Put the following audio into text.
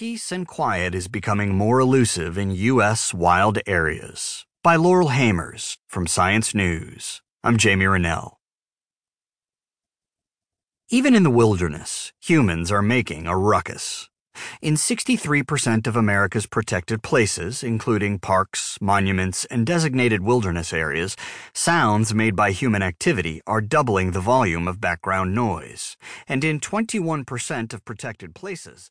Peace and Quiet is Becoming More Elusive in U.S. Wild Areas by Laurel Hamers from Science News. I'm Jamie Renell. Even in the wilderness, humans are making a ruckus. In 63% of America's protected places, including parks, monuments, and designated wilderness areas, sounds made by human activity are doubling the volume of background noise. And in 21% of protected places,